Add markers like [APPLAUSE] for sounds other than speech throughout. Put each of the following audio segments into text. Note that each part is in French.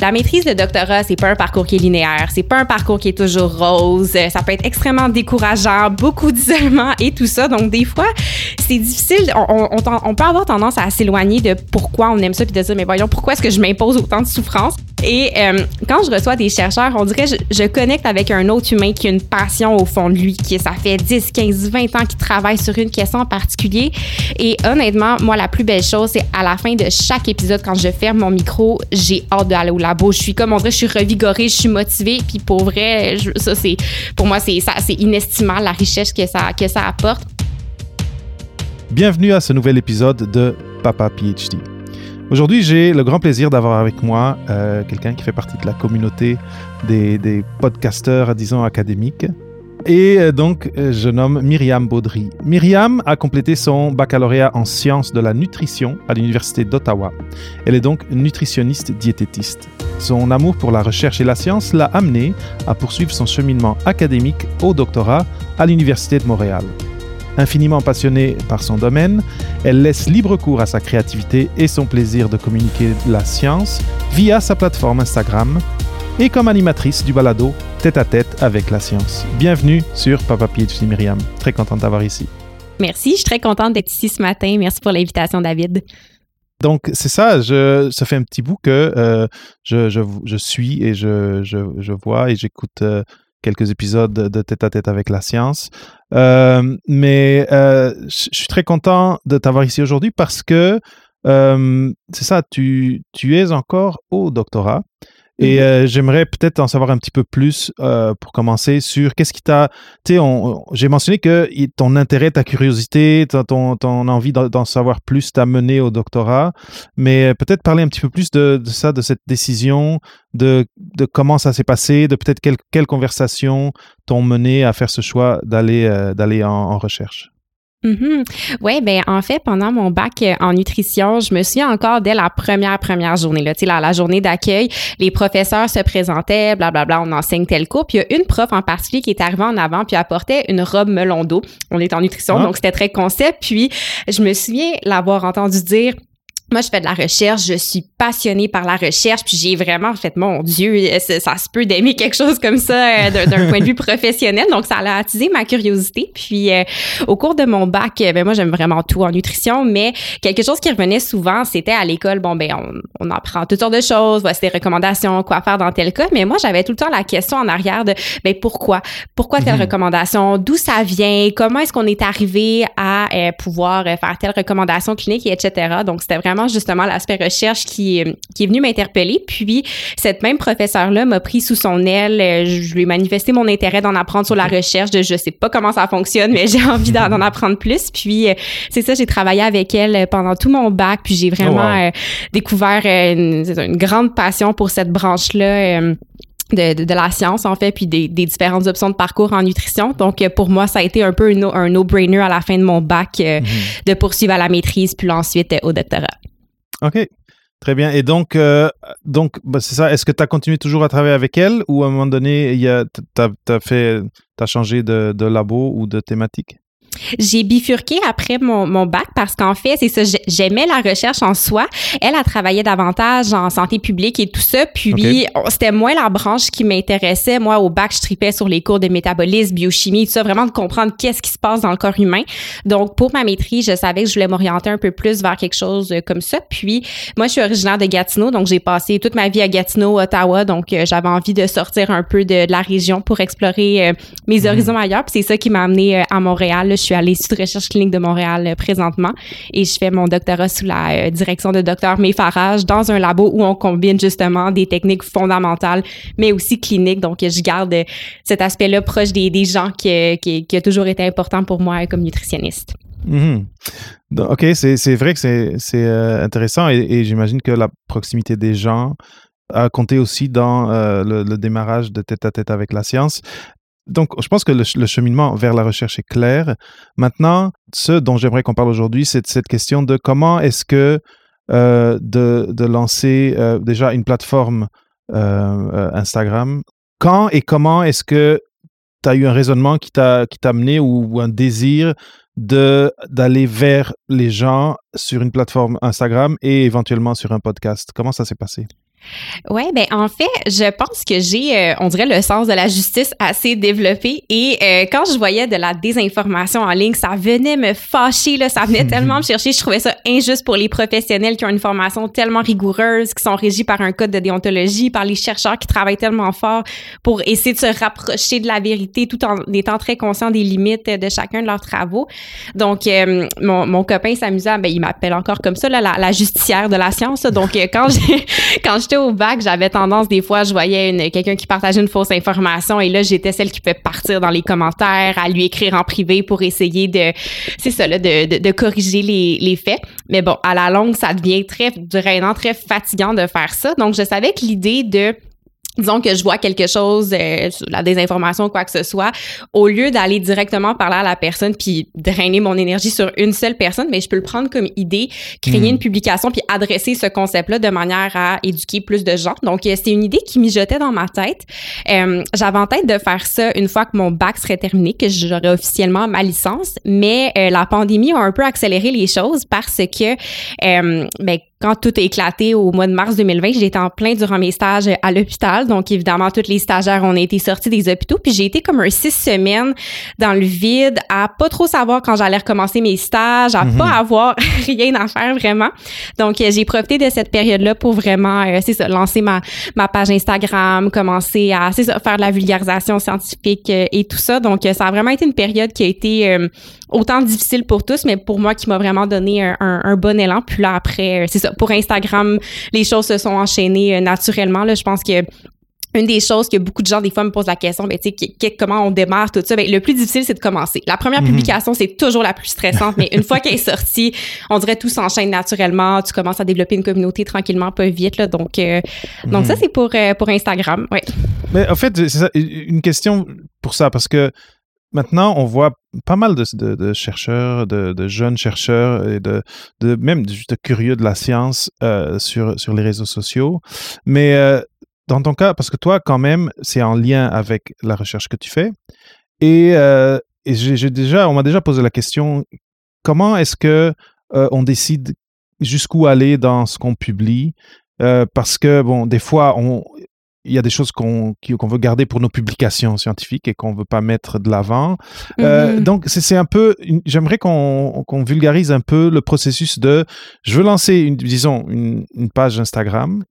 La maîtrise de doctorat, c'est pas un parcours qui est linéaire, c'est pas un parcours qui est toujours rose, ça peut être extrêmement décourageant, beaucoup d'isolement et tout ça. Donc, des fois, c'est difficile. On, on, peut avoir tendance à s'éloigner de pourquoi on aime ça puis de dire, mais voyons, pourquoi est-ce que je m'impose autant de souffrance? Et euh, quand je reçois des chercheurs, on dirait je, je connecte avec un autre humain qui a une passion au fond de lui, qui ça fait 10, 15, 20 ans qu'il travaille sur une question en particulier. Et honnêtement, moi, la plus belle chose, c'est à la fin de chaque épisode, quand je ferme mon micro, j'ai hâte d'aller au labo. Je suis comme, on dirait, je suis revigorée, je suis motivée. Puis pour vrai, ça, c'est, pour moi, c'est, ça, c'est inestimable la richesse que ça, que ça apporte. Bienvenue à ce nouvel épisode de Papa PhD. Aujourd'hui, j'ai le grand plaisir d'avoir avec moi euh, quelqu'un qui fait partie de la communauté des, des podcasteurs, disons, académiques. Et euh, donc, euh, je nomme Myriam Baudry. Myriam a complété son baccalauréat en sciences de la nutrition à l'Université d'Ottawa. Elle est donc nutritionniste diététiste. Son amour pour la recherche et la science l'a amenée à poursuivre son cheminement académique au doctorat à l'Université de Montréal. Infiniment passionnée par son domaine, elle laisse libre cours à sa créativité et son plaisir de communiquer la science via sa plateforme Instagram et comme animatrice du balado Tête à tête avec la science. Bienvenue sur Papa PhD Myriam. Très contente d'avoir ici. Merci, je suis très contente d'être ici ce matin. Merci pour l'invitation, David. Donc, c'est ça, je, ça fait un petit bout que euh, je, je, je, suis et je, je vois et j'écoute euh, quelques épisodes de Tête à tête avec la science. Euh, mais euh, je suis très content de t'avoir ici aujourd'hui parce que euh, c'est ça, tu, tu es encore au doctorat. Et mmh j'aimerais peut-être en savoir un petit peu plus pour commencer sur qu'est-ce qui t'a. Tu sais, j'ai mentionné que ton intérêt, ta curiosité, ton, ton envie d'en savoir plus t'a mené au doctorat, mais peut-être parler un petit peu plus de, ça, de cette décision, de, de comment ça s'est passé, de peut-être quelles quelle conversations t'ont mené à faire ce choix d'aller d'aller en recherche. Mm Oui, ben en fait, pendant mon bac euh, en nutrition, je me souviens encore dès la première première journée, là, tu sais, la, la, journée d'accueil, les professeurs se présentaient, blablabla, on enseigne tel cours. Puis il y a une prof en particulier qui est arrivée en avant puis apportait une robe melon d'eau. On est en nutrition, ah. donc c'était très concept. Puis je me souviens l'avoir entendu dire moi, je fais de la recherche, je suis passionnée par la recherche, puis j'ai vraiment fait, mon Dieu, ça, se peut d'aimer quelque chose comme ça euh, d'un point de vue professionnel. Donc, ça a attisé ma curiosité. Puis, euh, au cours de mon bac, euh, ben moi, j'aime vraiment tout en nutrition, mais quelque chose qui revenait souvent, c'était à l'école, bon, ben on, on, apprend toutes sortes de choses, voici des recommandations, quoi faire dans tel cas. Mais moi, j'avais tout le temps la question en arrière de, ben pourquoi? Pourquoi telle mhm. recommandation? D'où ça vient? Comment est-ce qu'on est arrivé à pouvoir faire telle recommandation clinique, etc. Donc, c'était vraiment justement l'aspect recherche qui, qui est venu m'interpeller. Puis cette même professeure-là m'a pris sous son aile. Euh, je lui ai manifesté mon intérêt d'en apprendre sur la recherche. De je sais pas comment ça fonctionne, mais j'ai envie d'en apprendre plus. Puis euh, c'est ça, j'ai travaillé avec elle pendant tout mon bac. Puis j'ai vraiment oh, euh, découvert une, une, grande passion pour cette branche-là. De, de, la science, en fait, puis des, des, différentes options de parcours en nutrition. Donc, pour moi, ça a été un peu un no-brainer à la fin de mon bac mm-hmm. de poursuivre à la maîtrise, puis ensuite au doctorat. OK. Très bien. Et donc, euh, donc bah, c'est ça. Est-ce que tu as continué toujours à travailler avec elle ou à un moment donné, tu as, as, changé de, de labo ou de thématique? J'ai bifurqué après mon, mon bac parce qu'en fait, c'est ça, j'aimais la recherche en soi. Elle a travaillé davantage en santé publique et tout ça. Puis, c'était moins la branche qui m'intéressait. Moi, au bac, je tripais sur les cours de métabolisme, biochimie, tout ça, vraiment de comprendre qu'est-ce qui se passe dans le corps humain. Donc, pour ma maîtrise, je savais que je voulais m'orienter un peu plus vers quelque chose euh, comme ça. Puis, moi, je suis originaire de Gatineau, donc j'ai passé toute ma vie à Gatineau, Ottawa. Donc, euh, j'avais envie de sortir un peu de, la région pour explorer euh, mes mhm. horizons ailleurs. Puis, c'est ça qui m'a amené à Montréal. Je suis à l'Institut de recherche clinique de Montréal euh, présentement et je fais mon doctorat sous la euh, direction de Dr Méfarage dans un labo où on combine justement des techniques fondamentales mais aussi cliniques. Donc, je garde euh, cet aspect-là proche des, gens qui, a toujours été important pour moi comme nutritionniste. Mm-hmm. OK, c'est vrai que c'est intéressant et, j'imagine que la proximité des gens a compté aussi dans le, le, démarrage de tête à tête avec la science donc, je pense que le, cheminement vers la recherche est clair. Maintenant, ce dont j'aimerais qu'on parle aujourd'hui, c'est cette question de comment est-ce que euh, de, lancer euh, déjà une plateforme euh, Instagram, quand et comment est-ce que tu as eu un raisonnement qui t'a amené ou, un désir d'aller vers les gens sur une plateforme Instagram et éventuellement sur un podcast? Comment ça s'est passé? Oui, ben en fait, je pense que j'ai, euh, on dirait, le sens de la justice assez développé. Et euh, quand je voyais de la désinformation en ligne, ça venait me fâcher, là, ça venait tellement me chercher. Je trouvais ça injuste pour les professionnels qui ont une formation tellement rigoureuse, qui sont régis par un code de déontologie, par les chercheurs qui travaillent tellement fort pour essayer de se rapprocher de la vérité tout en étant très conscients des limites de chacun de leurs travaux. Donc, euh, mon, mon, copain s'amusait, ben, il m'appelle encore comme ça, la, la justicière de la science. Donc, quand [LAUGHS] quand j'étais au bac, j'avais tendance des fois, je voyais une, quelqu'un qui partageait une fausse information et là, j'étais celle qui pouvait partir dans les commentaires, à lui écrire en privé pour essayer de, c'est ça, là, de, de, de corriger les, les, faits. Mais bon, à la longue, ça devient très drainant, très fatigant de faire ça. Donc, je savais que l'idée de disons que je vois quelque chose, euh, la désinformation, quoi que ce soit, au lieu d'aller directement parler à la personne puis drainer mon énergie sur une seule personne, mais je peux le prendre comme idée, créer hmm. une publication puis adresser ce concept-là de manière à éduquer plus de gens. Donc, euh, c'est une idée qui mijotait dans ma tête. Euh, J'avais en tête de faire ça une fois que mon bac serait terminé, que j'aurais officiellement ma licence, mais euh, la pandémie a un peu accéléré les choses parce que, euh, ben, quand tout a éclaté au mois de mars 2020, j'étais en plein durant mes stages à l'hôpital. Donc, évidemment, tous les stagiaires ont été sortis des hôpitaux. Puis, j'ai été comme un six semaines dans le vide à pas trop savoir quand j'allais recommencer mes stages, à pas mhm. avoir [LAUGHS] rien à faire vraiment. Donc, euh, j'ai profité de cette période-là pour vraiment, euh, c'est ça, lancer ma, ma page Instagram, commencer à, c'est ça, faire de la vulgarisation scientifique euh, et tout ça. Donc, ça a vraiment été une période qui a été autant difficile pour tous, mais pour moi qui m'a vraiment donné un, un, bon élan. Puis là, après, c'est ça, pour Instagram, les choses se sont enchaînées euh, naturellement. Là, je pense que une des choses que beaucoup de gens des fois me posent la question, ben tu sais comment on démarre tout ça, ben, le plus difficile c'est de commencer. La première mhm. publication c'est toujours la plus stressante, mais une fois qu'elle est sortie, on dirait tout s'enchaîne naturellement. Tu commences à développer une communauté tranquillement, pas vite là. Donc euh, donc ça mhm. c'est pour euh, pour Instagram, ouais. Mais en fait c'est ça, une question pour ça parce que maintenant, on voit pas mal de, chercheurs, de, jeunes chercheurs et de, même juste curieux de la science euh, sur, sur les réseaux sociaux. Mais euh, dans ton cas, parce que toi, quand même, c'est en lien avec la recherche que tu fais. Et, euh, j'ai déjà, on m'a déjà posé la question comment est-ce que on décide jusqu'où aller dans ce qu'on publie? Parce que, bon, des fois, on, il y a des choses qu'on veut garder pour nos publications scientifiques et qu'on ne veut pas mettre de l'avant. Euh, mhm. donc, c'est un peu, j'aimerais qu'on vulgarise un peu le processus de, je veux lancer, une, disons, une, page Instagram,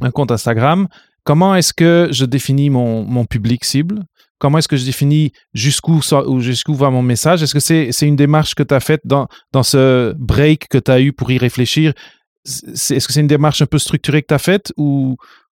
un compte Instagram. Comment est-ce que je définis mon, mon public cible? Comment est-ce que je définis jusqu'où jusqu'où va mon message? Est-ce que c'est une démarche que tu as faite dans, dans ce break que tu as eu pour y réfléchir? Est-ce que c'est une démarche un peu structurée que tu as faite ou,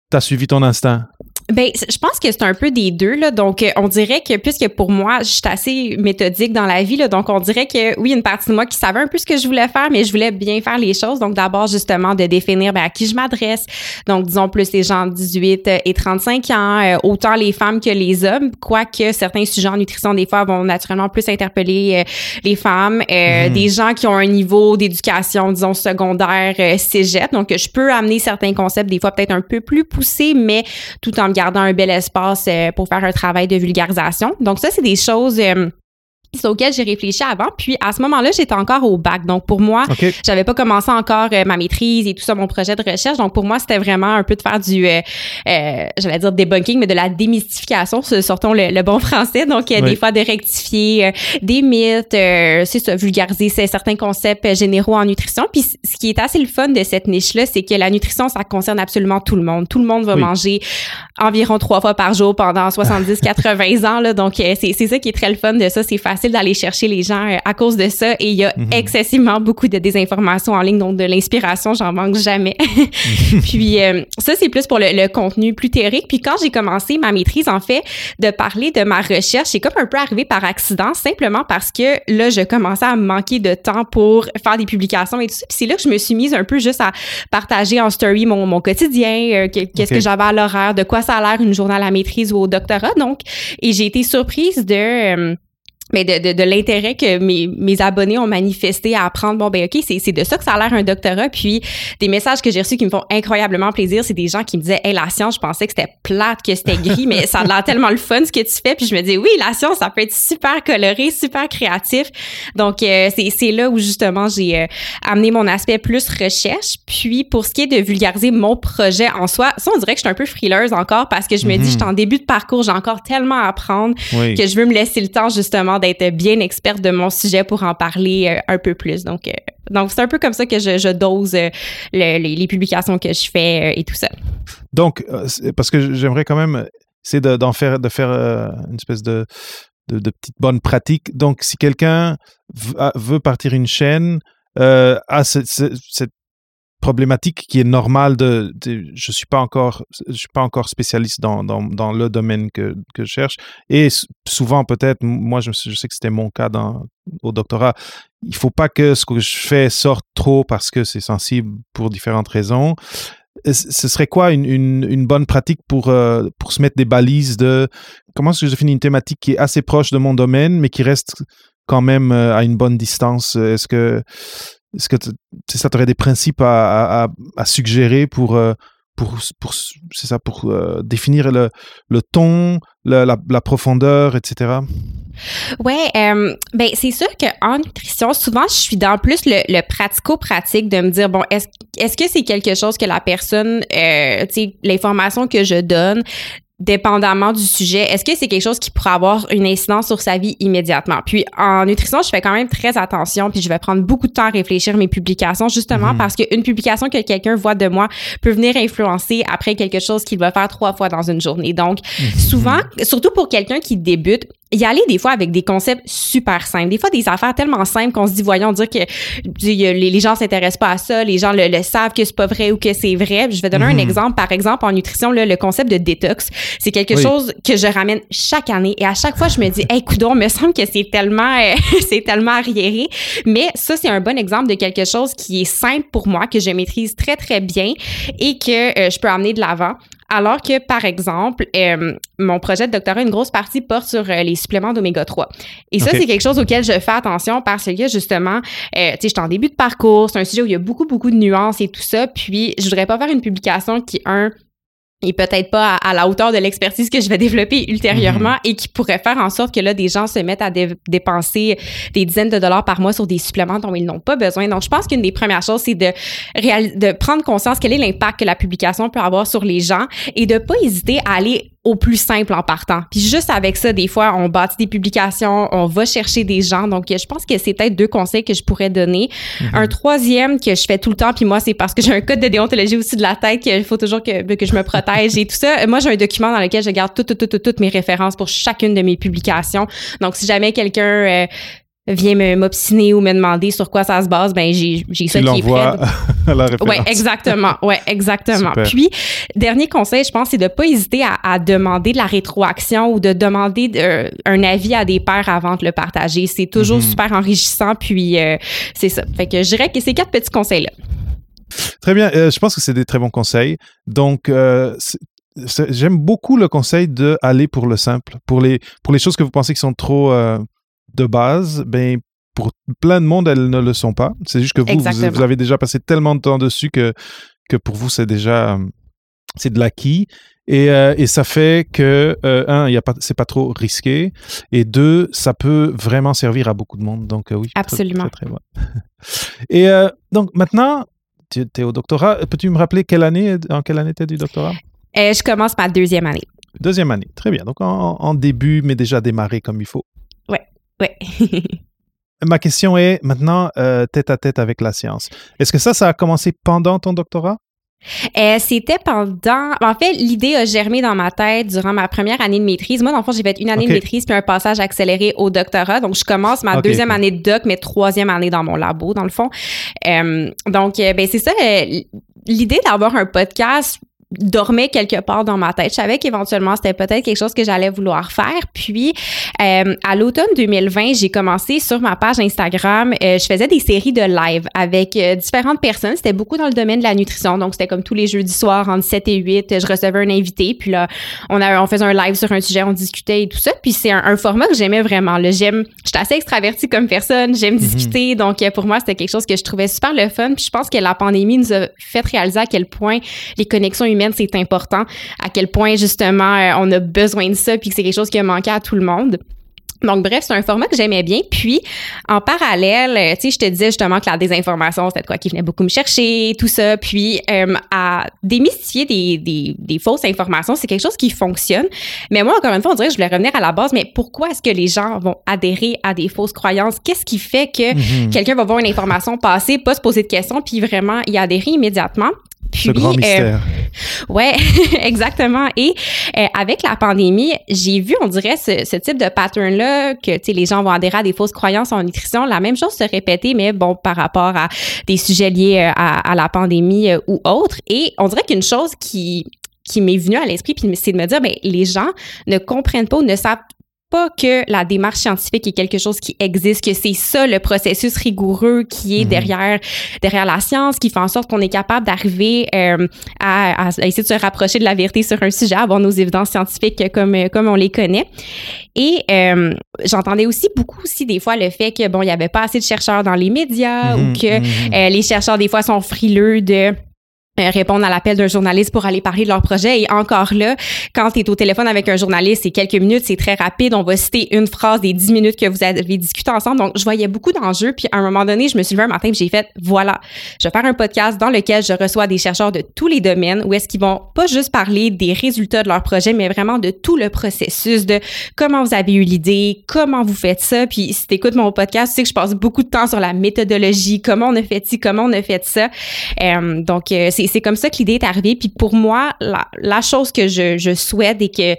tu as suivi ton instinct? Ben, je pense que c'est un peu des deux là. Donc, euh, on dirait que puisque pour moi, je suis assez méthodique dans la vie là, donc on dirait que oui, une partie de moi qui savait un peu ce que je voulais faire, mais je voulais bien faire les choses. Donc, d'abord justement de définir ben, à qui je m'adresse. Donc, disons plus les gens de 18 et 35 ans, euh, autant les femmes que les hommes. Quoique certains sujets en nutrition des fois vont naturellement plus interpeller euh, les femmes, mhm. des gens qui ont un niveau d'éducation disons secondaire, cégep. Donc, je peux amener certains concepts des fois peut-être un peu plus poussés, mais tout en gardant un bel espace euh, pour faire un travail de vulgarisation. Donc ça, c'est des choses euh, auquel j'ai réfléchi avant. Puis à ce moment-là, j'étais encore au bac. Donc pour moi, j'avais pas commencé encore euh, ma maîtrise et tout ça, mon projet de recherche. Donc pour moi, c'était vraiment un peu de faire du, euh, euh j'allais dire debunking, mais de la démystification, sortons le, bon français. Donc euh, des fois de rectifier des mythes, c'est ça, vulgariser certains concepts généraux en nutrition. Puis ce qui est assez le fun de cette niche-là, c'est que la nutrition, ça concerne absolument tout le monde. Tout le monde va manger environ trois fois par jour pendant 70-80 [LAUGHS] ans. Là. Donc c'est ça qui est très le fun de ça. C'est facile d'aller chercher les gens euh, à cause de ça. Et il y a mhm. excessivement beaucoup de désinformation en ligne, donc de l'inspiration, j'en manque jamais. [LAUGHS] puis euh, ça, c'est plus pour le, contenu plus théorique. Puis quand j'ai commencé ma maîtrise, en fait, de parler de ma recherche, c'est comme un peu arrivé par accident, simplement parce que là, je commençais à manquer de temps pour faire des publications et tout ça. Puis c'est là que je me suis mise un peu juste à partager en story mon, mon quotidien, euh, qu'est-ce que j'avais à l'horaire, de quoi ça a l'air une journée à la maîtrise ou au doctorat. Donc, et j'ai été surprise de mais de, de, l'intérêt que mes, mes abonnés ont manifesté à apprendre. Bon, ben OK, c'est de ça que ça a l'air un doctorat. Puis des messages que j'ai reçus qui me font incroyablement plaisir, c'est des gens qui me disaient Hey, la science, je pensais que c'était plate, que c'était gris, mais ça a l'air [LAUGHS] tellement le fun ce que tu fais. Puis je me dis Oui, la science, ça peut être super coloré, super créatif. Donc, euh, c'est là où justement j'ai euh, amené mon aspect plus recherche. Puis pour ce qui est de vulgariser mon projet en soi, ça, on dirait que je suis un peu frileuse encore parce que je me dis, je suis mhm. en début de parcours, j'ai encore tellement à apprendre que je veux me laisser le temps justement d'être bien experte de mon sujet pour en parler euh, un peu plus. Donc, euh, donc c'est un peu comme ça que je, dose euh, les, publications que je fais et tout ça. Donc, parce que j'aimerais quand même essayer d'en faire, de faire une espèce de, de, de petite bonne pratique. Donc, si quelqu'un veut partir une chaîne, euh, a cette, problématique qui est normale de, je suis pas encore je suis pas encore spécialiste dans, dans, le domaine que, que, je cherche. Et souvent peut-être moi je, sais que c'était mon cas dans, au doctorat il faut pas que ce que je fais sorte trop parce que c'est sensible pour différentes raisons. Ce serait quoi une, une, bonne pratique pour, euh, pour se mettre des balises de comment est-ce que je finis une thématique qui est assez proche de mon domaine mais qui reste quand même euh, à une bonne distance? Est-ce que est-ce que ça, tu aurais des principes à, suggérer pour, euh, pour, pour, c'est ça, pour euh, définir le, le ton, la, la, profondeur, etc.? Ouais, euh, ben c'est sûr qu'en nutrition, souvent je suis dans plus le, pratico-pratique de me dire bon, est-ce est-ce que c'est quelque chose que la personne, tu sais, l'information que je donne, dépendamment du sujet, est-ce que c'est quelque chose qui pourrait avoir une incidence sur sa vie immédiatement? Puis en nutrition, je fais quand même très attention, puis je vais prendre beaucoup de temps à réfléchir mes publications, justement mhm. parce qu'une publication que quelqu'un voit de moi peut venir influencer après quelque chose qu'il va faire trois fois dans une journée. Donc, mhm. souvent, surtout pour quelqu'un qui débute, y aller des fois avec des concepts super simples. Des fois, des affaires tellement simples qu'on se dit, voyons, dire que les, gens s'intéressent pas à ça, les gens le, savent que c'est pas vrai ou que c'est vrai. Je vais donner un mhm. exemple. Par exemple, en nutrition, le concept de détox, c'est quelque chose que je ramène chaque année et à chaque fois, je me dis, hey, coudon, me semble que c'est tellement, euh, [LAUGHS] c'est tellement arriéré. Mais ça, c'est un bon exemple de quelque chose qui est simple pour moi, que je maîtrise très, très bien et que euh, je peux amener de l'avant. Alors que, par exemple, euh, mon projet de doctorat, une grosse partie porte sur euh, les suppléments d'oméga 3. Et ça, c'est quelque chose auquel je fais attention parce que, justement, euh, tu sais, je suis en début de parcours, c'est un sujet où il y a beaucoup, beaucoup de nuances et tout ça. Puis, je voudrais pas faire une publication qui, un, et peut-être pas à, la hauteur de l'expertise que je vais développer ultérieurement mhm. et qui pourrait faire en sorte que là, des gens se mettent à dépenser des dizaines de dollars par mois sur des suppléments dont ils n'ont pas besoin. Donc, je pense qu'une des premières choses, c'est de, de prendre conscience quel est l'impact que la publication peut avoir sur les gens et de pas hésiter à aller au plus simple en partant. Puis juste avec ça, des fois, on bâtit des publications, on va chercher des gens. Donc, je pense que c'est peut-être deux conseils que je pourrais donner. Mhm. Un troisième que je fais tout le temps, puis moi, c'est parce que j'ai un code de déontologie aussi de la tête qu'il faut toujours que, que je me protège et tout ça. Moi, j'ai un document dans lequel je garde toutes, toutes, toutes, toutes mes références pour chacune de mes publications. Donc, si jamais quelqu'un euh, vient m'obstiner ou me demander sur quoi ça se base, ben j'ai ça qui est prêt. [LAUGHS] la référence. Ouais, exactement. Ouais, exactement. Puis dernier conseil, je pense, c'est de pas hésiter à, demander de la rétroaction ou de demander un avis à des pairs avant de le partager. C'est toujours mhm. super enrichissant. Puis euh, c'est ça. Fait que je dirais que ces quatre petits conseils là. Très bien. Euh, je pense que c'est des très bons conseils. Donc euh, J'aime beaucoup le conseil de aller pour le simple, pour les pour les choses que vous pensez qui sont trop de base, ben, pour plein de monde, elles ne le sont pas. C'est juste que vous, vous, avez déjà passé tellement de temps dessus que, que pour vous, c'est déjà c'est de l'acquis. Et, euh, et, ça fait que, euh, un, y a pas, c'est pas trop risqué. Et deux, ça peut vraiment servir à beaucoup de monde. Donc, euh, oui. Absolument. Très, très, bon. [LAUGHS] et donc, maintenant, tu es au doctorat. Peux-tu me rappeler quelle année, en quelle année tu es du doctorat? je commence ma deuxième année. Deuxième année. Très bien. Donc, en, en début, mais déjà démarré comme il faut. Oui. [LAUGHS] Ma question est maintenant euh, tête à tête avec la science. Est-ce que ça, ça a commencé pendant ton doctorat? Euh, c'était pendant. En fait, l'idée a germé dans ma tête durant ma première année de maîtrise. Moi, dans le fond, j'ai fait une année de maîtrise puis un passage accéléré au doctorat. Donc, je commence ma deuxième année de doc, mais troisième année dans mon labo, dans le fond. Euh, donc, ben, c'est ça. L'idée d'avoir un podcast, dormait quelque part dans ma tête. Je savais qu'éventuellement, c'était peut-être quelque chose que j'allais vouloir faire. Puis, euh, à l'automne 2020, j'ai commencé sur ma page Instagram. Euh, je faisais des séries de live avec euh, différentes personnes. C'était beaucoup dans le domaine de la nutrition. Donc, c'était comme tous les jeudis soirs, entre 7 et 8, je recevais un invité. Puis là, on, a, on faisait un live sur un sujet, on discutait et tout ça. Puis, c'est un, format que j'aimais vraiment. J'aime, j'étais assez extravertie comme personne. J'aime mhm. discuter. Donc, pour moi, c'était quelque chose que je trouvais super le fun. Puis, je pense que la pandémie nous a fait réaliser à quel point les connexions humaines c'est important, à quel point justement euh, on a besoin de ça, puis que c'est quelque chose qui a manqué à tout le monde. Donc, bref, c'est un format que j'aimais bien. Puis, en parallèle, euh, tu sais, je te disais justement que la désinformation, c'était quoi qui venait beaucoup me chercher, tout ça. Puis, euh, à démystifier des, des, des, fausses informations, c'est quelque chose qui fonctionne. Mais moi, encore une fois, on dirait que je voulais revenir à la base. Mais pourquoi est-ce que les gens vont adhérer à des fausses croyances? Qu'est-ce qui fait que mm-hmm. quelqu'un va voir une information passer, pas se poser de questions, puis vraiment y adhérer immédiatement? Puis, Ce grand euh, mystère. ouais, [LAUGHS] exactement. Et euh, avec la pandémie, j'ai vu, on dirait, ce, type de pattern-là, que les gens vont adhérer à des fausses croyances en nutrition. La même chose se répéter, mais bon, par rapport à des sujets liés euh, à, à la pandémie ou autres. Et on dirait qu'une chose qui qui m'est venue à l'esprit, puis c'est de me dire, ben les gens ne comprennent pas ou ne savent pas que la démarche scientifique est quelque chose qui existe, que c'est ça le processus rigoureux qui est mhm. derrière derrière la science, qui fait en sorte qu'on est capable d'arriver euh, à, essayer de se rapprocher de la vérité sur un sujet, avoir nos évidences scientifiques comme comme on les connaît. Et euh, j'entendais aussi beaucoup aussi des fois le fait que bon il y avait pas assez de chercheurs dans les médias ou mhm, que mhm. Euh, les chercheurs des fois sont frileux de euh, répondre à l'appel d'un journaliste pour aller parler de leur projet. Et encore là, quand tu es au téléphone avec un journaliste, c'est quelques minutes, c'est très rapide. On va citer une phrase des dix minutes que vous avez discuté ensemble. Donc, je voyais beaucoup d'enjeux. Puis, à un moment donné, je me suis levée un matin et j'ai fait, voilà, je vais faire un podcast dans lequel je reçois des chercheurs de tous les domaines où est-ce qu'ils vont pas juste parler des résultats de leur projet, mais vraiment de tout le processus, de comment vous avez eu l'idée, comment vous faites ça. Puis, si tu écoutes mon podcast, tu sais que je passe beaucoup de temps sur la méthodologie, comment on a fait ci, comment on a fait ça. Euh, donc, euh, c'est c'est comme ça que l'idée est arrivée. Puis pour moi, la, chose que je, je souhaite et que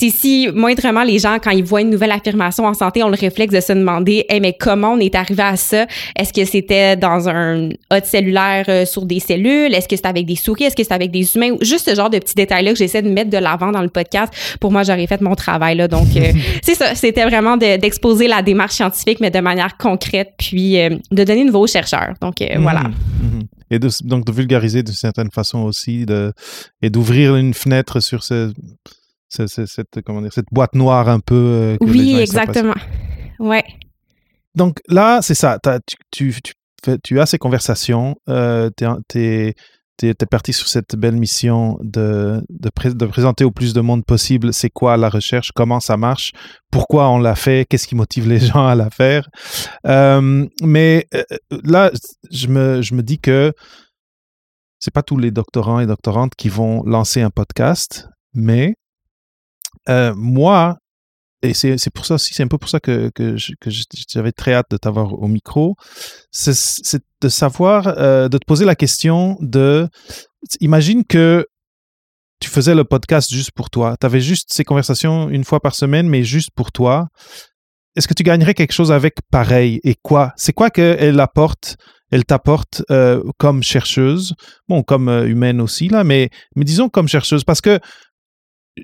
si moindrement les gens, quand ils voient une nouvelle affirmation en santé, ont le réflexe de se demander hey, mais comment on est arrivé à ça? Est-ce que c'était dans un hôte cellulaire euh, sur des cellules? Est-ce que c'était avec des souris? Est-ce que c'était avec des humains? Juste ce genre de petits détails-là que j'essaie de mettre de l'avant dans le podcast. Pour moi, j'aurais fait mon travail. Là. Donc, euh, [LAUGHS] c'est ça. C'était vraiment d'exposer la démarche scientifique, mais de manière concrète, puis euh, de donner une voix aux chercheurs. Donc, voilà. Mhm. Mhm. Et donc de vulgariser d'une certaine façon aussi de, et d'ouvrir une fenêtre sur ce, cette, comment dire, cette boîte noire un peu. Euh, oui, exactement. Ouais. Donc là, c'est ça. Tu, tu, tu, as ces conversations. Euh, tu es, parti sur cette belle mission de, de, de, présenter au plus de monde possible c'est quoi la recherche, comment ça marche, pourquoi on l'a fait, qu'est-ce qui motive les [LAUGHS] gens à la faire. Euh, mais euh, là, je me, je me dis que c'est pas tous les doctorants et doctorantes qui vont lancer un podcast, mais euh, moi, et c'est pour ça aussi, c'est un peu pour ça que, que, j'avais très hâte de t'avoir au micro, c'est de savoir, euh, de te poser la question de, imagine que tu faisais le podcast juste pour toi, tu avais juste ces conversations une fois par semaine, mais juste pour toi. Est-ce que tu gagnerais quelque chose avec pareil? Et quoi? C'est quoi qu'elle apporte elle t'apporte euh, comme chercheuse, bon, comme humaine aussi, là, mais, mais disons comme chercheuse, parce que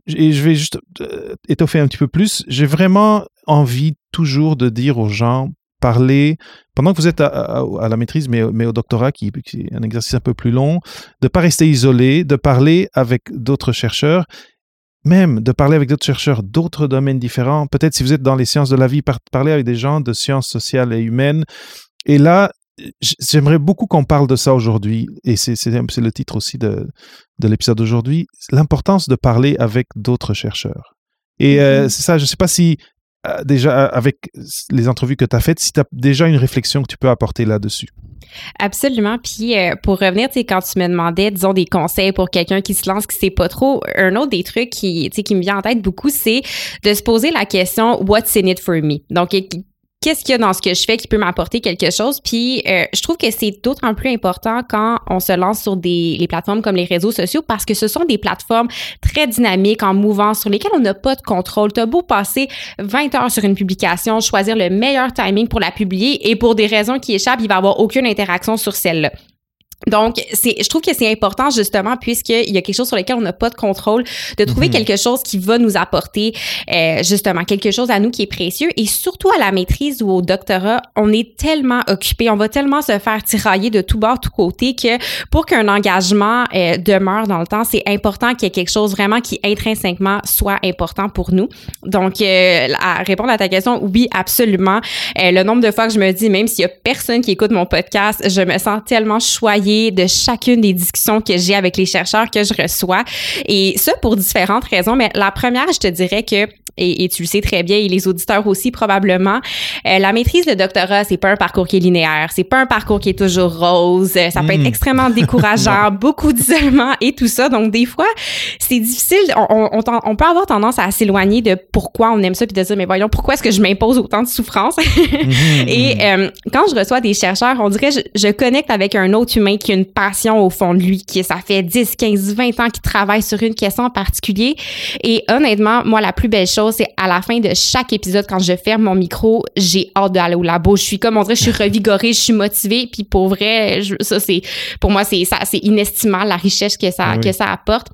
et je vais juste euh, étoffer un petit peu plus, j'ai vraiment envie toujours de dire aux gens, parler, pendant que vous êtes à, la maîtrise, mais, au doctorat, qui, qui, est un exercice un peu plus long, de ne pas rester isolé, de parler avec d'autres chercheurs, même de parler avec d'autres chercheurs d'autres domaines différents. Peut-être si vous êtes dans les sciences de la vie, parler avec des gens de sciences sociales et humaines. Et là, j'aimerais beaucoup qu'on parle de ça aujourd'hui, et c'est le titre aussi de, de l'épisode d'aujourd'hui, l'importance de parler avec d'autres chercheurs. Et euh, mm-hmm. c'est ça, je ne sais pas si euh, déjà avec les entrevues que tu as faites, si tu as déjà une réflexion que tu peux apporter là-dessus. Absolument. Puis euh, pour revenir, tu sais, quand tu me demandais, disons, des conseils pour quelqu'un qui se lance, qui sait pas trop, un autre des trucs qui, qui me vient en tête beaucoup, c'est de se poser la question What's in it for me? Donc, qu'est-ce qu'il y a dans ce que je fais qui peut m'apporter quelque chose? Puis euh, je trouve que c'est d'autant plus important quand on se lance sur des les plateformes comme les réseaux sociaux parce que ce sont des plateformes très dynamiques, en mouvance, sur lesquelles on n'a pas de contrôle. T'as beau passer 20 heures sur une publication, choisir le meilleur timing pour la publier et pour des raisons qui échappent, il va avoir aucune interaction sur celle-là. Donc, c'est, je trouve que c'est important justement puisqu'il y a quelque chose sur lequel on n'a pas de contrôle, de trouver Mhm. quelque chose qui va nous apporter euh, justement quelque chose à nous qui est précieux et surtout à la maîtrise ou au doctorat, on est tellement occupé, on va tellement se faire tirailler de tout bord, tout côté que pour qu'un engagement euh, demeure dans le temps, c'est important qu'il y ait quelque chose vraiment qui intrinsèquement soit important pour nous. Donc, euh, à répondre à ta question, oui, absolument. Euh, le nombre de fois que je me dis, même s'il y a personne qui écoute mon podcast, je me sens tellement choyée de chacune des discussions que j'ai avec les chercheurs que je reçois. Et ça pour différentes raisons. Mais la première, je te dirais que et, et, tu le sais très bien, et les auditeurs aussi probablement. Euh, la maîtrise, le doctorat, c'est pas un parcours qui est linéaire, c'est pas un parcours qui est toujours rose. Ça peut être extrêmement décourageant, [LAUGHS] [LAUGHS] beaucoup d'isolement et tout ça. Donc des fois, c'est difficile. On, on, on, on, peut avoir tendance à s'éloigner de pourquoi on aime ça puis de dire mais voyons pourquoi est-ce que je m'impose autant de souffrance? [LAUGHS] Et euh, quand je reçois des chercheurs, on dirait je, je connecte avec un autre humain qui a une passion au fond de lui, qui ça fait 10, 15, 20 ans qu'il travaille sur une question en particulier. Et honnêtement, moi la plus belle chose, c'est à la fin de chaque épisode, quand je ferme mon micro, j'ai hâte d'aller au labo. Je suis comme, on dirait, je suis revigorée, je suis motivée. Puis pour vrai, je, ça, c'est, pour moi, c'est, ça, c'est inestimable la richesse que ça, oui. que ça apporte.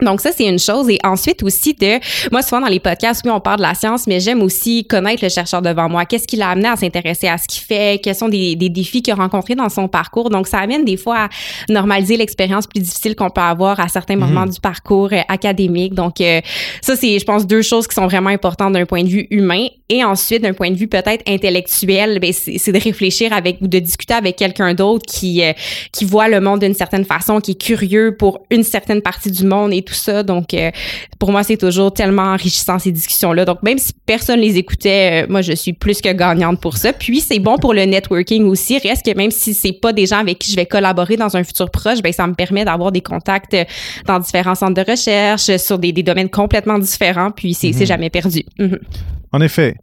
Donc ça c'est une chose. Et ensuite aussi de moi souvent dans les podcasts oui on parle de la science mais j'aime aussi connaître le chercheur devant moi. Qu'est-ce qui l'a amené à s'intéresser à ce qu'il fait? Quels sont des, des défis qu'il a rencontrés dans son parcours? Donc ça amène des fois à normaliser l'expérience plus difficile qu'on peut avoir à certains moments Mhm. du parcours euh, académique. Donc euh, ça c'est je pense deux choses qui sont vraiment importantes d'un point de vue humain et ensuite d'un point de vue peut-être intellectuel ben c'est de réfléchir avec ou de discuter avec quelqu'un d'autre qui euh, qui voit le monde d'une certaine façon qui est curieux pour une certaine partie du monde et tout ça. Donc, euh, pour moi, c'est toujours tellement enrichissant ces discussions-là. Donc, même si personne les écoutait, euh, moi, je suis plus que gagnante pour ça. Puis, c'est bon pour le networking aussi. Reste que même si c'est pas des gens avec qui je vais collaborer dans un futur proche, ben ça me permet d'avoir des contacts euh, dans différents centres de recherche sur des, des domaines complètement différents. Puis, c'est Mhm. jamais perdu. Mhm. En effet,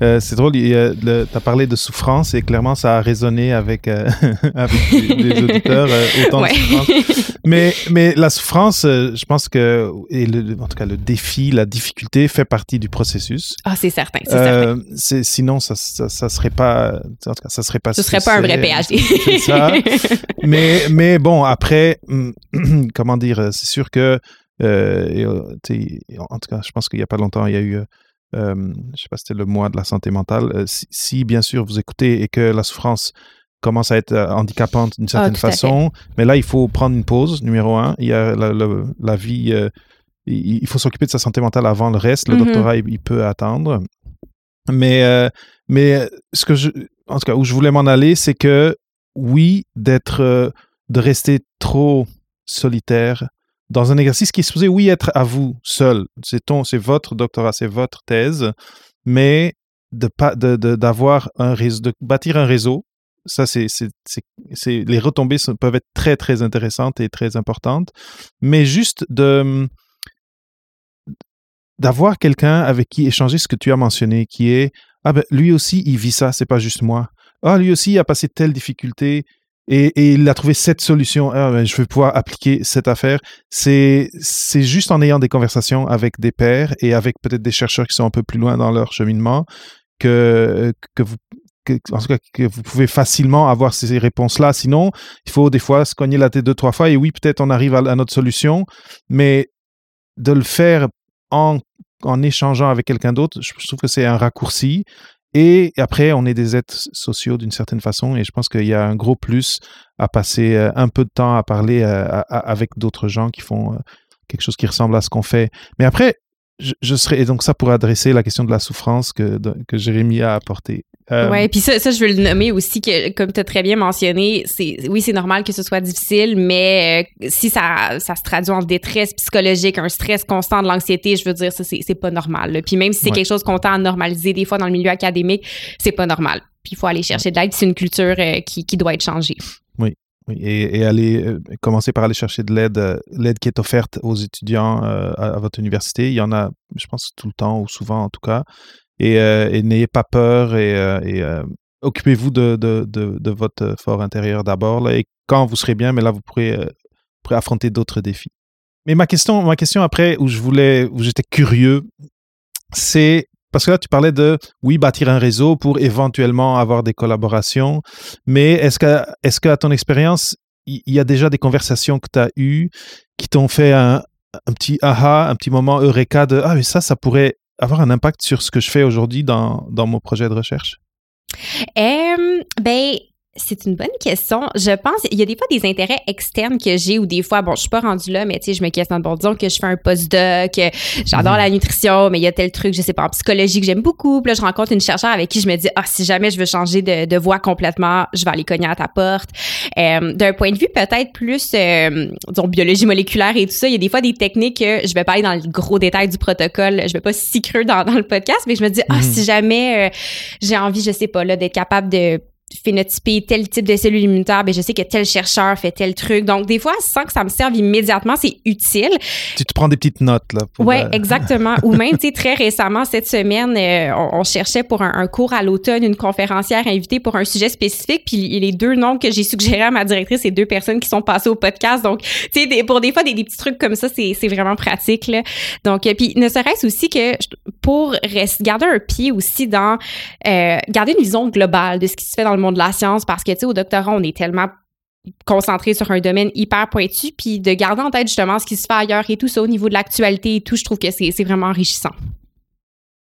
euh, c'est drôle, tu as parlé de souffrance et clairement ça a résonné avec, euh, [LAUGHS] avec les, auditeurs, euh, autant Ouais. de souffrance. [LAUGHS] Mais, mais la souffrance, euh, je pense que, et le, en tout cas le défi, la difficulté fait partie du processus. Ah, c'est certain, c'est certain. Sinon, ça, ça, ça serait pas, en tout cas, ça serait pas. Ce serait pas un vrai PhD. C'est ça. [LAUGHS] mais, mais bon, après, hum, [CLEARS THROAT] comment dire, c'est sûr que, et, en tout cas, je pense qu'il n'y a pas longtemps, il y a eu, euh, je sais pas, c'était le mois de la santé mentale. Euh, si, si, bien sûr vous écoutez et que la souffrance commence à être euh, handicapante d'une certaine Ah, à façon, mais là il faut prendre une pause. Numéro un, il y a la, la- la vie, euh, il, faut s'occuper de sa santé mentale avant le reste. Le Mhm. doctorat, il, il peut attendre. Mais, euh, mais ce que je, en tout cas, où je voulais m'en aller, c'est que oui, d'être, de rester trop solitaire dans un exercice qui est supposé, oui, être à vous seul. C'est ton, c'est votre doctorat, c'est votre thèse, mais de pas, de, d'avoir un réseau, de bâtir un réseau. Ça, c'est, c'est, c'est, les retombées peuvent être très, très intéressantes et très importantes, mais juste de, d'avoir quelqu'un avec qui échanger ce que tu as mentionné, qui est ah ben lui aussi il vit ça, c'est pas juste moi. Ah lui aussi il a passé telle difficulté et, il a trouvé cette solution. Ah ben, je vais pouvoir appliquer cette affaire. C'est juste en ayant des conversations avec des pairs et avec peut-être des chercheurs qui sont un peu plus loin dans leur cheminement que que vous que, vous pouvez facilement avoir ces réponses-là. Sinon, il faut des fois se cogner la tête deux, trois fois et oui, peut-être on arrive à, à notre solution, mais de le faire en, en échangeant avec quelqu'un d'autre, je trouve que c'est un raccourci. Et après, on est des êtres sociaux d'une certaine façon, et je pense qu'il y a un gros plus à passer euh, un peu de temps à parler euh, avec d'autres gens qui font euh, quelque chose qui ressemble à ce qu'on fait. Mais après, je, je serais, et donc ça pour adresser la question de la souffrance que, de- que Jérémy a apportée. Euh, Ouais, puis ça, ça, je veux le nommer aussi que, comme tu as très bien mentionné, c'est oui, c'est normal que ce soit difficile, mais euh, si ça, ça se traduit en détresse psychologique, un stress constant, de l'anxiété, je veux dire, ça, c'est c'est pas normal. là. Puis même si c'est Ouais. quelque chose qu'on tend à normaliser des fois dans le milieu académique, c'est pas normal. Puis il faut aller chercher de l'aide, c'est une culture euh, qui, qui doit être changée. Et, et aller euh, commencer par aller chercher de l'aide, euh, l'aide qui est offerte aux étudiants euh, à, votre université. Il y en a, je pense, tout le temps ou souvent en tout cas. Et, n'ayez pas peur et, occupez-vous de, de, de, votre fort intérieur d'abord. Et quand vous serez bien, mais là, vous pourrez, pourrez affronter d'autres défis. Mais ma question, ma question après, où je voulais, où j'étais curieux, c'est parce que là, tu parlais de, oui, bâtir un réseau pour éventuellement avoir des collaborations. Mais est-ce que, est-ce que, ton expérience, il y, a déjà des conversations que tu as eues qui t'ont fait un, un petit aha, un petit moment eureka de ah mais ça, ça pourrait avoir un impact sur ce que je fais aujourd'hui dans, dans mon projet de recherche? Euh, ben, c'est une bonne question. Je pense, il y a des fois des intérêts externes que j'ai ou des fois, bon, je suis pas rendue là, mais tu sais, je me questionne, bon, disons que je fais un postdoc, j'adore mhm. la nutrition, mais il y a tel truc, je sais pas, en psychologie que j'aime beaucoup. Puis là, je rencontre une chercheure avec qui je me dis, ah, si jamais je veux changer de, de voie complètement, je vais aller cogner à ta porte. Euh, D'un point de vue peut-être plus, euh, disons, biologie moléculaire et tout ça, il y a des fois des techniques que je vais pas aller dans le gros détail du protocole, je vais pas si creux dans, dans le podcast, mais je me dis, ah, mhm. si jamais euh, j'ai envie, je sais pas, là, d'être capable de phénotyper tel type de cellules immunitaires, ben je sais que tel chercheur fait tel truc. Donc, des fois, sans que ça me serve immédiatement, c'est utile. Tu te prends des petites notes, là. Oui, euh, exactement. [LAUGHS] Ou même, tu sais, très récemment, cette semaine, euh, on, cherchait pour un, cours à l'automne une conférencière invitée pour un sujet spécifique. Puis les deux noms que j'ai suggérés à ma directrice, c'est deux personnes qui sont passées au podcast. Donc, tu sais, pour des fois, des, petits trucs comme ça, c'est vraiment pratique, là. Donc, euh, puis ne serait-ce aussi que pour garder un pied aussi dans, garder une vision globale de ce qui se fait dans le monde de la science parce que, tu sais, au doctorat, on est tellement concentré sur un domaine hyper pointu, puis de garder en tête justement ce qui se fait ailleurs et tout ça au niveau de l'actualité et tout, je trouve que c'est vraiment enrichissant.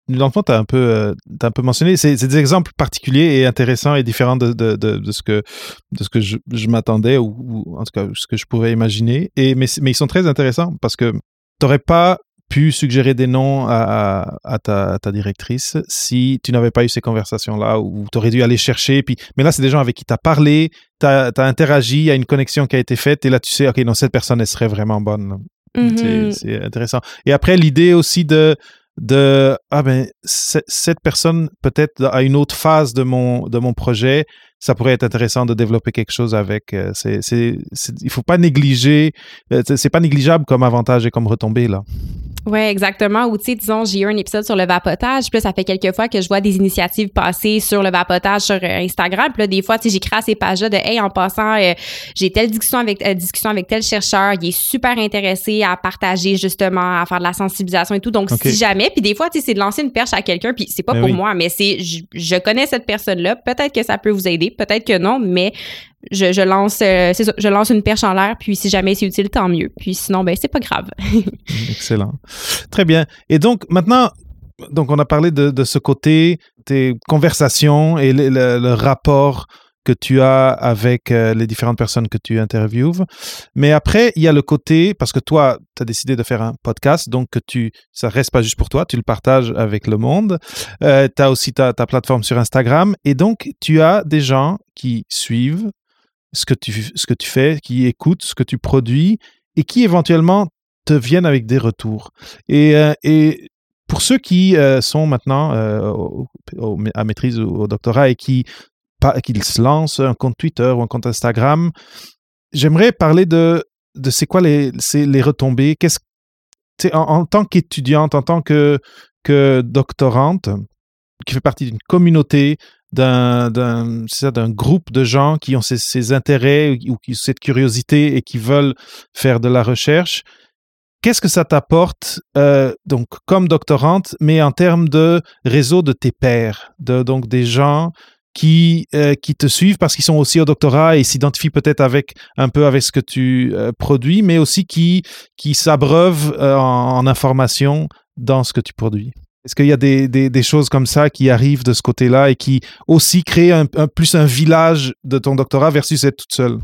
Dans le tu as, un peu, euh, un peu mentionné, c'est des exemples particuliers et intéressants et différents de, de, de, ce que, de ce que je, je m'attendais ou, en tout cas ce que je pouvais imaginer. Et, mais, mais ils sont très intéressants parce que tu n'aurais pas pu suggérer des noms à, ta, directrice si tu n'avais pas eu ces conversations-là ou tu aurais dû aller chercher. Puis, mais là, c'est des gens avec qui tu as parlé, tu as, interagi, il y a une connexion qui a été faite et là, tu sais, OK, non, cette personne, elle serait vraiment bonne. Mm-hmm. C'est intéressant. Et après, l'idée aussi de de ah ben cette personne peut-être à une autre phase de mon de mon projet ça pourrait être intéressant de développer quelque chose avec euh, c'est c'est il faut pas négliger euh, c'est pas négligeable comme avantage et comme retombée là oui, exactement. Ou, tu sais, disons, j'ai eu un épisode sur le vapotage. Puis là, ça fait quelques fois que je vois des initiatives passer sur le vapotage sur euh, Instagram. Puis là, des fois, tu sais, j'écris à ces pages-là de Hey, en passant, euh, j'ai telle discussion avec, euh, discussion avec tel chercheur. Il est super intéressé à partager, justement, à faire de la sensibilisation et tout. Donc, si jamais, puis des fois, tu sais, c'est de lancer une perche à quelqu'un. Puis c'est pas ben pour moi, mais c'est, je, je connais cette personne-là. Peut-être que ça peut vous aider, peut-être que non, mais je, lance euh, je lance une perche en l'air puis si jamais c'est utile tant mieux. Puis sinon ben c'est pas grave. [LAUGHS] Excellent. Très bien. Et donc maintenant donc on a parlé de, ce côté tes conversations et le, rapport que tu as avec euh, les différentes personnes que tu interviews. Mais après, il y a le côté, parce que toi, tu as décidé de faire un podcast, donc que tu, ça reste pas juste pour toi, tu le partages avec le monde. Euh, tu as aussi ta, ta plateforme sur Instagram, et donc tu as des gens qui suivent ce que, tu, ce que tu fais, qui écoutent ce que tu produis et qui éventuellement te viennent avec des retours. Et, euh, et pour ceux qui euh, sont maintenant euh, à maîtrise ou au doctorat et qui, qu'ils se lancent un compte Twitter ou un compte Instagram, j'aimerais parler de, de c'est quoi les, les retombées. Qu'est-ce, en, en tant qu'étudiante, en tant que, que doctorante, qui fait partie d'une communauté, d'un, groupe de gens qui ont ces, intérêts ou cette curiosité et qui veulent faire de la recherche. Qu'est-ce que ça t'apporte, euh, donc comme doctorante, mais en termes de réseau de tes pairs, de, donc des gens qui, euh, qui te suivent parce qu'ils sont aussi au doctorat et s'identifient peut-être avec un peu avec ce que tu euh, produis, mais aussi qui, qui s'abreuvent en, en information dans ce que tu produis? Est-ce qu'il y a des, des, choses comme ça qui arrivent de ce côté-là et qui aussi créent un, un, plus un village de ton doctorat versus être toute seule?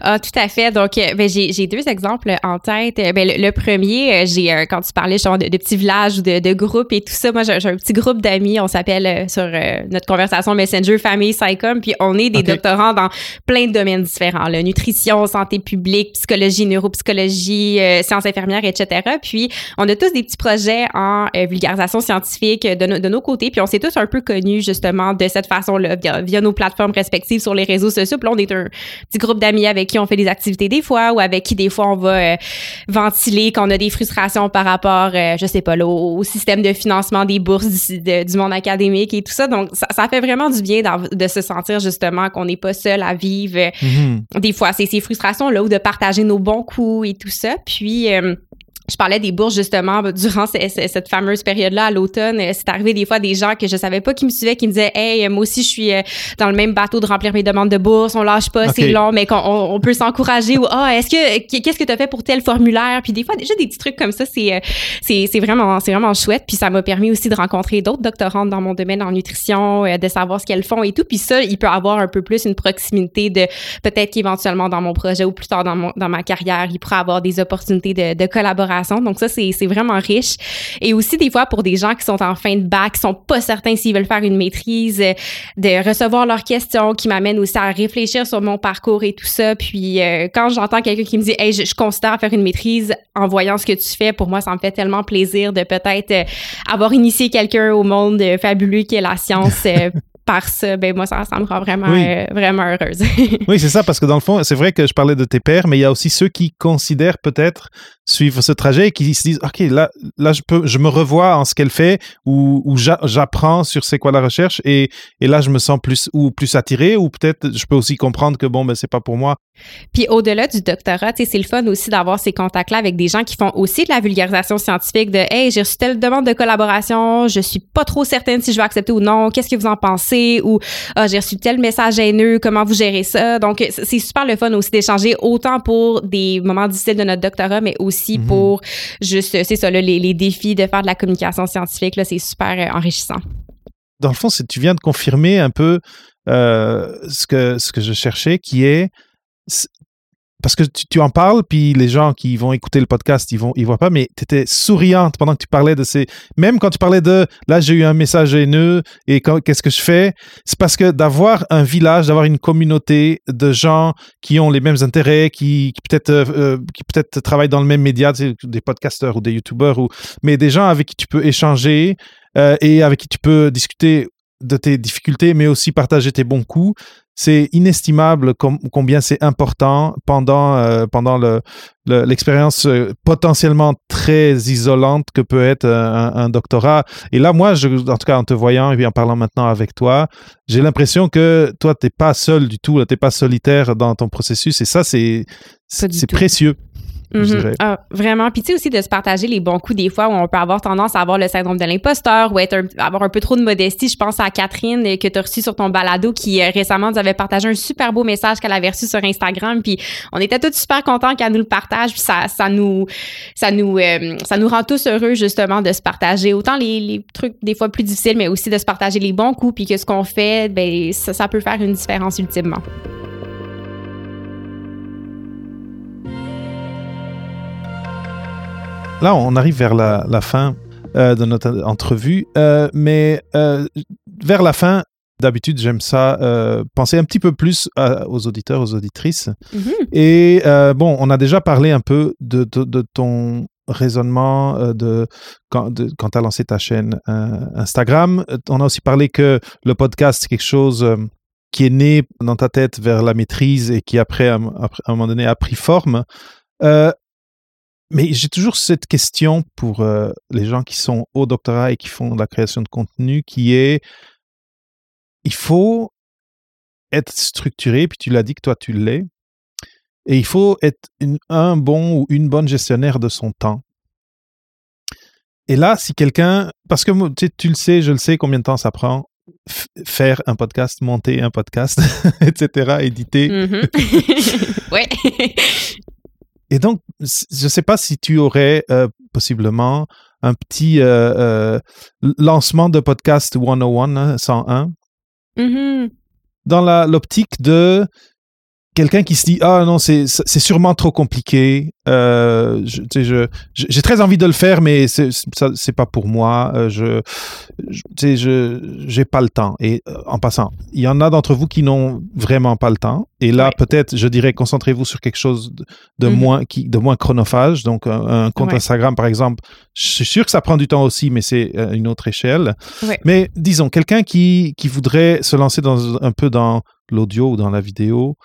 Ah, tout à fait. Donc, euh, ben, j'ai deux exemples en tête. Euh, ben, le, premier, euh, j'ai quand tu parlais genre, de, de, petits villages ou de, de, groupes et tout ça, moi, j'ai un petit groupe d'amis. On s'appelle sur notre conversation Messenger Famille Psychom. Puis, on est des doctorants dans plein de domaines différents. Là, nutrition, santé publique, psychologie, neuropsychologie, sciences infirmières, etc. Puis, on a tous des petits projets en vulgarisation scientifique de, de, nos côtés. Puis, on s'est tous un peu connus justement de cette façon-là via, via, nos plateformes respectives sur les réseaux sociaux. Puis là, on est un petit groupe d'amis avec qui on fait des activités des fois ou avec qui des fois on va euh, ventiler qu'on a des frustrations par rapport, euh, je sais pas, au, système de financement des bourses du, monde académique et tout ça. Donc, ça, fait vraiment du bien de se sentir justement qu'on n'est pas seul à vivre mm-hmm. des fois c'est ces frustrations-là ou de partager nos bons coups et tout ça. Puis, euh, je parlais des bourses justement durant cette fameuse période-là à l'automne. C'est arrivé des fois des gens que je savais pas qui me suivaient qui me disaient Hey, moi aussi je suis euh, dans le même bateau de remplir mes demandes de bourse, on lâche pas, c'est long, mais qu'on on, peut s'encourager ou Ah, est-ce que qu'est-ce que tu as fait pour tel formulaire? Puis des fois, déjà des petits trucs comme ça, c'est euh, c'est vraiment c'est vraiment chouette. Puis ça m'a permis aussi de rencontrer d'autres doctorantes dans mon domaine en nutrition, euh, de savoir ce qu'elles font et tout. Puis ça, il peut avoir un peu plus une proximité de peut-être qu'éventuellement dans mon projet ou plus tard dans, mon, dans ma carrière, il pourrait avoir des opportunités de, de collaboration donc ça, c'est vraiment riche. Et aussi des fois pour des gens qui sont en fin de bac, qui sont pas certains s'ils veulent faire une maîtrise, euh, de recevoir leurs questions, qui m'amènent aussi à réfléchir sur mon parcours et tout ça. Puis euh, quand j'entends quelqu'un qui me dit, hey, je, considère faire une maîtrise en voyant ce que tu fais, pour moi, ça me fait tellement plaisir de peut-être euh, avoir initié quelqu'un au monde fabuleux qui est la science par ça, ben moi, ça, ça me rend vraiment, vraiment heureuse. [LAUGHS] oui, c'est ça, parce que dans le fond, c'est vrai que je parlais de tes pères, mais il y a aussi ceux qui considèrent peut-être suivre ce trajet et qui se disent ok là là je peux je me revois en ce qu'elle fait ou, ou j'apprends sur c'est quoi la recherche et, et là je me sens plus ou plus attiré ou peut-être je peux aussi comprendre que bon ben c'est pas pour moi. Puis au-delà du doctorat c'est le fun aussi d'avoir ces contacts là avec des gens qui font aussi de la vulgarisation scientifique de hey j'ai reçu telle demande de collaboration je suis pas trop certaine si je vais accepter ou non qu'est-ce que vous en pensez? Ou ah, j'ai reçu tel message haineux comment vous gérez ça? Donc c'est super le fun aussi d'échanger autant pour des moments difficiles de notre doctorat mais aussi Mhm. pour juste, c'est ça, les, défis de faire de la communication scientifique, là, c'est super euh, enrichissant. Dans le fond, tu viens de confirmer un peu euh, ce, que, ce que je cherchais, qui est parce que tu, en parles, puis les gens qui vont écouter le podcast, ils vont, ils voient pas, mais tu étais souriante pendant que tu parlais de ces. Même quand tu parlais de là, j'ai eu un message haineux et qu'est-ce que je fais? C'est parce que d'avoir un village, d'avoir une communauté de gens qui ont les mêmes intérêts, qui, peut-être euh, euh, qui peut-être travaillent dans le même média, des podcasteurs ou des youtubeurs, ou mais des gens avec qui tu peux échanger euh, et avec qui tu peux discuter de tes difficultés, mais aussi partager tes bons coups c'est inestimable combien c'est important pendant, euh, pendant le, euh, potentiellement très isolante que peut être un, doctorat. Et là, moi, je, en tout cas, en te voyant et puis en parlant maintenant avec toi, j'ai l'impression que toi, tu n'es pas seul du tout, tu n'es pas solitaire dans ton processus. Et ça, c'est précieux. Mhm. Ah, vraiment. Puis tu sais aussi de se partager les bons coups des fois où on peut avoir tendance à avoir le syndrome de l'imposteur ou être avoir un peu trop de modestie. Je pense à Catherine euh, que tu as reçue sur ton balado qui euh, récemment nous avait partagé un super beau message qu'elle avait reçu sur Instagram. Puis on était tous super contents qu'elle nous le partage. Puis ça, nous ça nous euh, ça nous rend tous heureux justement de se partager autant les, trucs des fois plus difficiles, mais aussi de se partager les bons coups puis que ce qu'on fait, ben ça, peut faire une différence ultimement. Là, on arrive vers la, fin euh, de notre entrevue, euh, mais vers la fin, d'habitude, j'aime ça, penser un petit peu plus aux auditeurs, aux auditrices. Mm-hmm. Et bon, on a déjà parlé un peu de, ton raisonnement de quand, tu as lancé ta chaîne Instagram. On a aussi parlé que le podcast, c'est quelque chose qui est né dans ta tête vers la maîtrise et qui après, à, un moment donné, a pris forme. Mais j'ai toujours cette question pour euh, les gens qui sont au doctorat et qui font de la création de contenu, qui est, il faut être structuré, puis tu l'as dit que toi tu l'es, et il faut être un bon ou une bonne gestionnaire de son temps. Et là, si quelqu'un, parce que tu, tu le sais, je le sais combien de temps ça prend, faire un podcast, monter un podcast, [LAUGHS] etc., éditer. Mm-hmm. [LAUGHS] ouais. Et donc, je ne sais pas si tu aurais euh, possiblement un petit euh, euh, lancement de podcast 101, 101, mm-hmm. dans l'optique de quelqu'un qui se dit ah non c'est sûrement trop compliqué euh, j'ai très envie de le faire mais c'est pas pour moi euh, je sais je j'ai pas le temps. Et euh, en passant il y en a d'entre vous qui n'ont vraiment pas le temps. Et là peut-être je dirais concentrez-vous sur quelque chose de, mm-hmm. moins qui de moins chronophage. Donc un, compte Instagram par exemple je suis sûr que ça prend du temps aussi mais c'est une autre échelle. Mais disons quelqu'un qui qui voudrait se lancer dans un peu dans l'audio ou dans la vidéo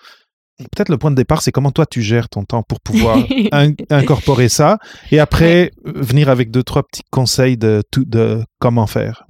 peut-être le point de départ, c'est comment toi tu gères ton temps pour pouvoir [LAUGHS] incorporer ça et après venir avec deux, trois petits conseils de, comment faire?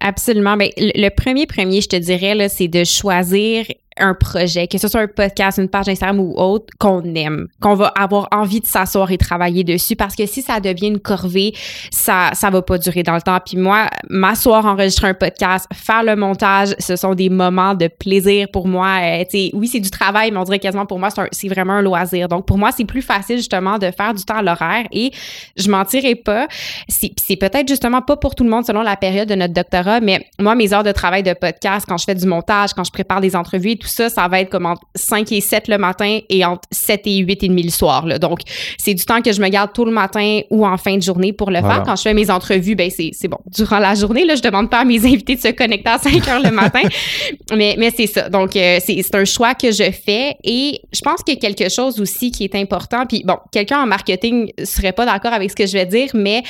Absolument. Mais ben, le premier premier, je te dirais, c'est de choisir un projet, que ce soit un podcast, une page Instagram ou autre, qu'on aime, qu'on va avoir envie de s'asseoir et travailler dessus. Parce que si ça devient une corvée, ça ça va pas durer dans le temps. Puis moi, m'asseoir, enregistrer un podcast, faire le montage, ce sont des moments de plaisir pour moi. Euh, oui, c'est du travail, mais on dirait quasiment pour moi, c'est vraiment un loisir. Donc pour moi, c'est plus facile justement de faire du temps à l'horaire et je mentirai pas. C'est peut-être justement pas pour tout le monde selon la période de notre doctorat, mais moi, mes heures de travail de podcast, quand je fais du montage, quand je prépare des entrevues ça, ça va être comme entre 5 et 7 le matin et entre 7 et 8 et demi le soir. Là. Donc, c'est du temps que je me garde tôt le matin ou en fin de journée pour le faire. Quand je fais mes entrevues, ben c'est bon. Durant la journée, là, je demande pas à mes [LAUGHS] invités de se connecter à 5 heures le matin. [LAUGHS] mais mais c'est ça. Donc, euh, c'est un choix que je fais et je pense qu'il y a quelque chose aussi qui est important. Puis bon, quelqu'un en marketing serait pas d'accord avec ce que je vais dire, mais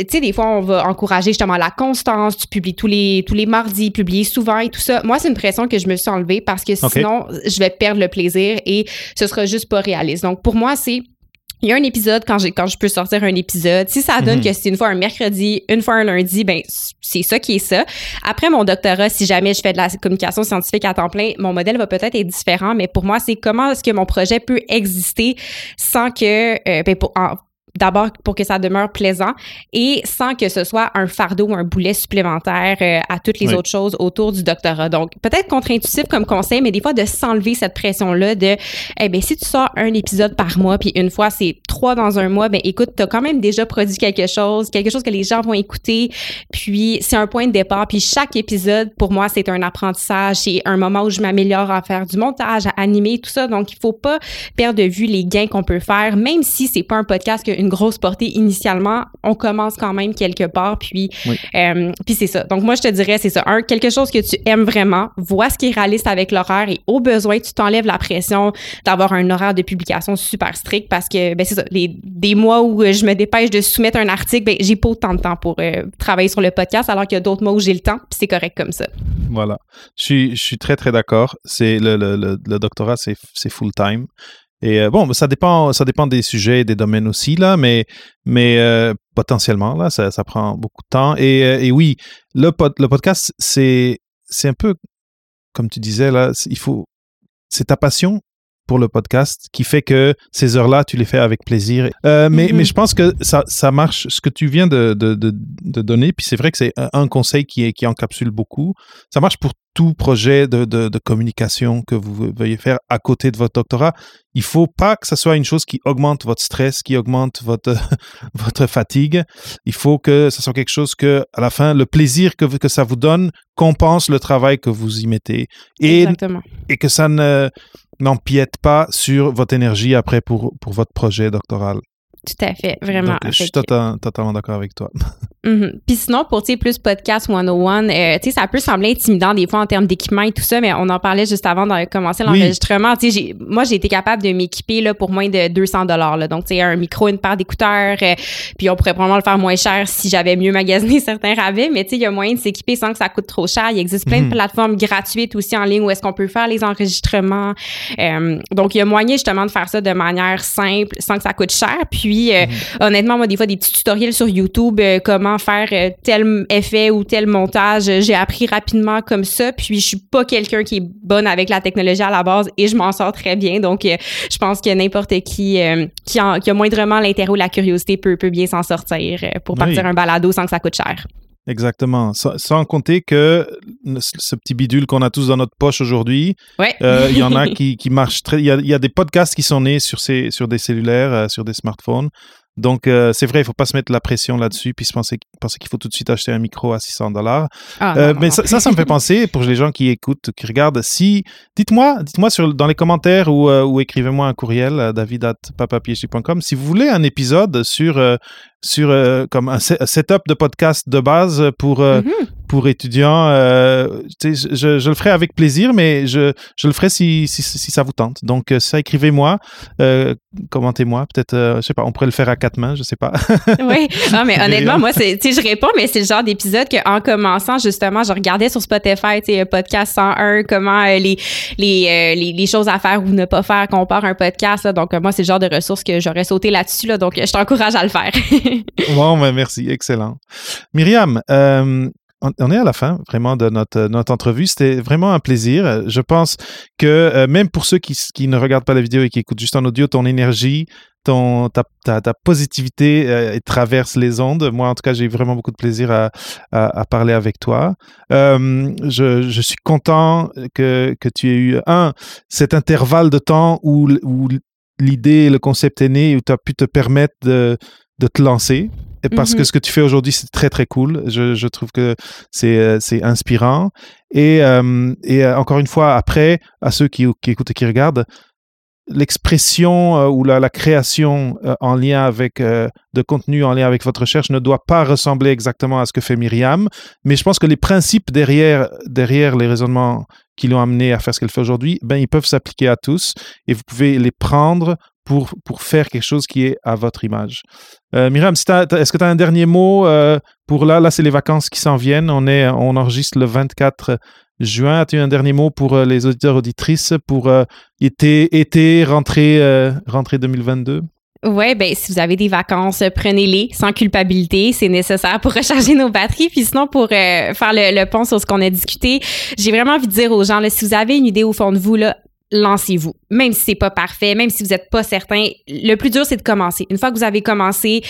tu sais, des fois, on va encourager justement la constance. Tu publies tous les, tous les mardis, publier souvent et tout ça. Moi, c'est une pression que je me suis enlevée parce que sinon, je vais perdre le plaisir et ce sera juste pas réaliste. Donc, pour moi, c'est il y a un épisode quand j'ai quand je peux sortir un épisode. Si ça donne mhm. que c'est une fois un mercredi, une fois un lundi, ben c'est ça qui est ça. Après mon doctorat, si jamais je fais de la communication scientifique à temps plein, mon modèle va peut-être être différent, mais pour moi, c'est comment est-ce que mon projet peut exister sans que euh, ben, pour, d'abord pour que ça demeure plaisant et sans que ce soit un fardeau ou un boulet supplémentaire euh, à toutes les autres choses autour du doctorat. Donc, peut-être contre-intuitif comme conseil, mais des fois de s'enlever cette pression-là de, eh bien, si tu sors un épisode par mois, puis une fois c'est trois dans un mois, ben écoute, tu as quand même déjà produit quelque chose, quelque chose que les gens vont écouter, puis c'est un point de départ, puis chaque épisode, pour moi, c'est un apprentissage, c'est un moment où je m'améliore à faire du montage, à animer, tout ça. Donc, il faut pas perdre de vue les gains qu'on peut faire, même si c'est pas un podcast qu'une grosse portée initialement, on commence quand même quelque part. Puis, euh, puis c'est ça. Donc, moi, je te dirais, c'est ça. Un, quelque chose que tu aimes vraiment, vois ce qui est réaliste avec l'horaire et au besoin, tu t'enlèves la pression d'avoir un horaire de publication super strict parce que, ben, c'est ça. Les, des mois où je me dépêche de soumettre un article, ben, j'ai pas autant de temps pour euh, travailler sur le podcast, alors qu'il y a d'autres mois où j'ai le temps, puis c'est correct comme ça. Voilà. Je suis, je suis très, très d'accord. C'est le, le, le doctorat, c'est full-time. Et euh, bon, ça dépend, ça dépend des sujets et des domaines aussi, là, mais, mais euh, potentiellement, là, ça, ça, prend beaucoup de temps. Et, euh, et oui, le, le podcast, c'est, c'est un peu, comme tu disais, là, il faut, c'est ta passion pour le podcast qui fait que ces heures-là, tu les fais avec plaisir. mais, mais mm-hmm. je pense que ça, ça marche, ce que tu viens de, de, de, de donner, puis c'est vrai que c'est un conseil qui, est, qui encapsule beaucoup. Ça marche pour tout projet de, de, de, communication que vous veuillez faire à côté de votre doctorat, il faut pas que ce soit une chose qui augmente votre stress, qui augmente votre, [LAUGHS] votre fatigue. Il faut que ce soit quelque chose que, à la fin, le plaisir que, que ça vous donne compense le travail que vous y mettez. Et, Exactement. et que ça ne, n'empiète pas sur votre énergie après pour, pour votre projet doctoral. Tout à fait, vraiment. je suis totalement d'accord avec toi. [LAUGHS] Mm-hmm. Puis sinon, pour plus podcast 101, euh, ça peut sembler intimidant des fois en termes d'équipement et tout ça, mais on en parlait juste avant de commencer l'enregistrement. Oui. Moi, j'ai été capable de m'équiper là, pour moins de 200 dollars. Donc, tu un micro, une paire d'écouteurs, euh, puis on pourrait probablement le faire moins cher si j'avais mieux magasiné [LAUGHS] certains rabais, mais il y a moyen de s'équiper sans que ça coûte trop cher. Il existe plein de mm-hmm. plateformes gratuites aussi en ligne où est-ce qu'on peut faire les enregistrements. Euh, donc, il y a moyen justement de faire ça de manière simple sans que ça coûte cher. Puis, mm-hmm. honnêtement, moi, des fois, des petits tutoriels sur YouTube, comment faire euh, tel effet ou tel montage. J'ai appris rapidement comme ça. Puis je suis pas quelqu'un qui est bonne avec la technologie à la base et je m'en sors très bien. Donc euh, je pense que n'importe qui euh, qui, a moindrement l'intérêt ou la curiosité peut, peut bien s'en sortir pour partir un balado sans que ça coûte cher. Exactement. Sans, compter que ce petit bidule qu'on a tous dans notre poche aujourd'hui, il y en a [LAUGHS] qui, qui marchent très. Il y, a, des podcasts qui sont nés sur, ces, sur des cellulaires, sur des smartphones. Donc, euh, c'est vrai, il ne faut pas se mettre la pression là-dessus puis se penser, penser qu'il faut tout de suite acheter un micro à 600 dollars. Ah, euh, mais Ça, ça, me fait [LAUGHS] penser, pour les gens qui écoutent, qui regardent, si, dites-moi, dites-moi sur, dans les commentaires ou, euh, ou écrivez-moi un courriel à david.papaphd.com si vous voulez un épisode sur sur euh, comme un, setup de podcast de base pour, euh, mm-hmm. pour étudiants. Euh, je, je, le ferai avec plaisir, mais je, je le ferai si, si, si, ça vous tente. Donc, ça, écrivez-moi, commentez-moi. Peut-être, je sais pas, on pourrait le faire à quatre mains, je sais pas. [LAUGHS] oui, non, [LAUGHS] mais honnêtement, moi, c'est, [LAUGHS] je réponds, mais c'est le genre d'épisode qu'en commençant, justement, je regardais sur Spotify, tu sais, podcast 101, comment les, les, les, les, choses à faire ou ne pas faire qu'on part un podcast. Donc, moi, c'est le genre de ressources que j'aurais sauté là-dessus. Là, donc, je t'encourage à le faire. [LAUGHS] bon, ben merci, excellent. Myriam, euh, on est à la fin vraiment de notre, notre entrevue. C'était vraiment un plaisir. Je pense que euh, même pour ceux qui, qui, ne regardent pas la vidéo et qui écoutent juste en audio, ton énergie, ton, ta, ta, positivité euh, traverse les ondes. Moi, en tout cas, j'ai vraiment beaucoup de plaisir à, à, parler avec toi. Je, je, suis content que, que tu aies eu, un, cet intervalle de temps où, où l'idée, le concept est né, où tu as pu te permettre de, de te lancer parce que mhm. ce que tu fais aujourd'hui, c'est très, très cool. Je, je trouve que c'est, euh, inspirant. Et, euh, et euh, encore une fois, après, à ceux qui, qui écoutent et qui regardent, l'expression ou la, la création en lien avec de contenu en lien avec votre recherche ne doit pas ressembler exactement à ce que fait Myriam, mais je pense que les principes derrière derrière les raisonnements qui l'ont amené à faire ce qu'elle fait aujourd'hui, ben ils peuvent s'appliquer à tous et vous pouvez les prendre pour, pour faire quelque chose qui est à votre image. Euh, Myriam, est-ce que tu as un dernier mot euh, pour là? Là, c'est les vacances qui s'en viennent. On, est, on enregistre le 24 juin. As-tu un dernier mot pour euh, les auditeurs auditrices pour euh, été, été, rentrée, rentrée 2022? Oui, ben si vous avez des vacances, prenez-les sans culpabilité. C'est nécessaire pour [LAUGHS] recharger nos batteries. Puis sinon, pour faire le, le, pont sur ce qu'on a discuté, j'ai vraiment envie de dire aux gens, si vous avez une idée au fond de vous, là, lancez-vous. Même si c'est pas parfait, même si vous n'êtes pas certain, le plus dur c'est de commencer. Une fois que vous avez commencé,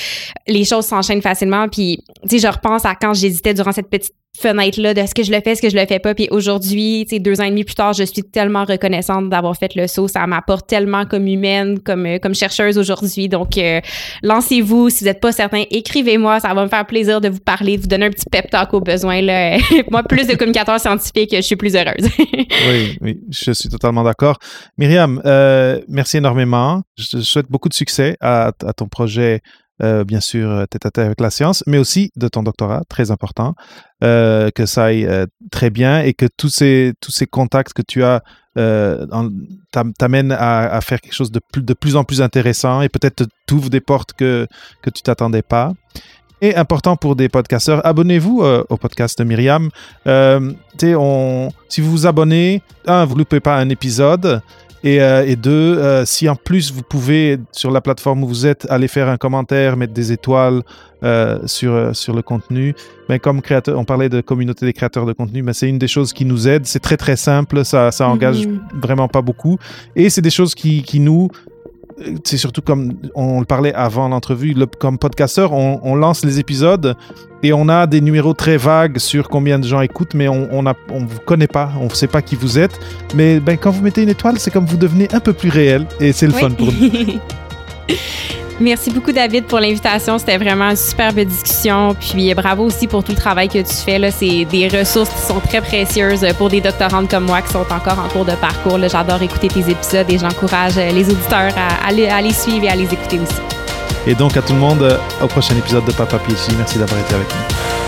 les choses s'enchaînent facilement. Puis, tu sais, je repense à quand j'hésitais durant cette petite fenêtre-là de est-ce que je le fais, est-ce que je le fais pas. Puis aujourd'hui, deux ans et demi plus tard, je suis tellement reconnaissante d'avoir fait le saut. Ça m'apporte tellement comme humaine, comme, euh, comme chercheuse aujourd'hui. Donc, euh, lancez-vous. Si vous n'êtes pas certain, écrivez-moi. Ça va me faire plaisir de vous parler, de vous donner un petit pep talk au besoin. Là. [LAUGHS] Moi, plus de communicateur scientifique, je suis plus heureuse. [LAUGHS] oui, oui, je suis totalement d'accord. Myriam, euh, merci énormément. Je te souhaite beaucoup de succès à, ton projet bien sûr, tête à tête avec la science, mais aussi de ton doctorat, très important, euh, que ça aille très bien et que tous ces, tous ces contacts que tu as t'amènent à, faire quelque chose de plus, de plus en plus intéressant et peut-être t'ouvre des portes que, que tu t'attendais pas. Et important pour des podcasteurs, abonnez-vous au podcast de Myriam. On, si vous vous abonnez, un, vous ne loupez pas un épisode. Euh, et, deux, euh, si en plus vous pouvez, sur la plateforme où vous êtes, aller faire un commentaire, mettre des étoiles euh, sur, sur le contenu, mais ben, comme créateur, on parlait de communauté des créateurs de contenu, mais ben, c'est une des choses qui nous aide. C'est très très simple, ça, ça engage mhm. vraiment pas beaucoup. Et c'est des choses qui, qui nous c'est surtout comme on le parlait avant l'entrevue, comme podcasteur, on, lance les épisodes et on a des numéros très vagues sur combien de gens écoutent, mais on on, on vous connaît pas, on ne sait pas qui vous êtes. Mais ben, quand vous mettez une étoile, c'est comme vous devenez un peu plus réel et c'est le fun pour nous. [LAUGHS] Merci beaucoup, David, pour l'invitation. C'était vraiment une superbe discussion. Puis bravo aussi pour tout le travail que tu fais. C'est des ressources qui sont très précieuses pour des doctorantes comme moi qui sont encore en cours de parcours. J'adore écouter tes épisodes et j'encourage les auditeurs à, les suivre et à les écouter aussi. Et donc, à tout le monde, au prochain épisode de Papa PhD. Merci d'avoir été avec nous.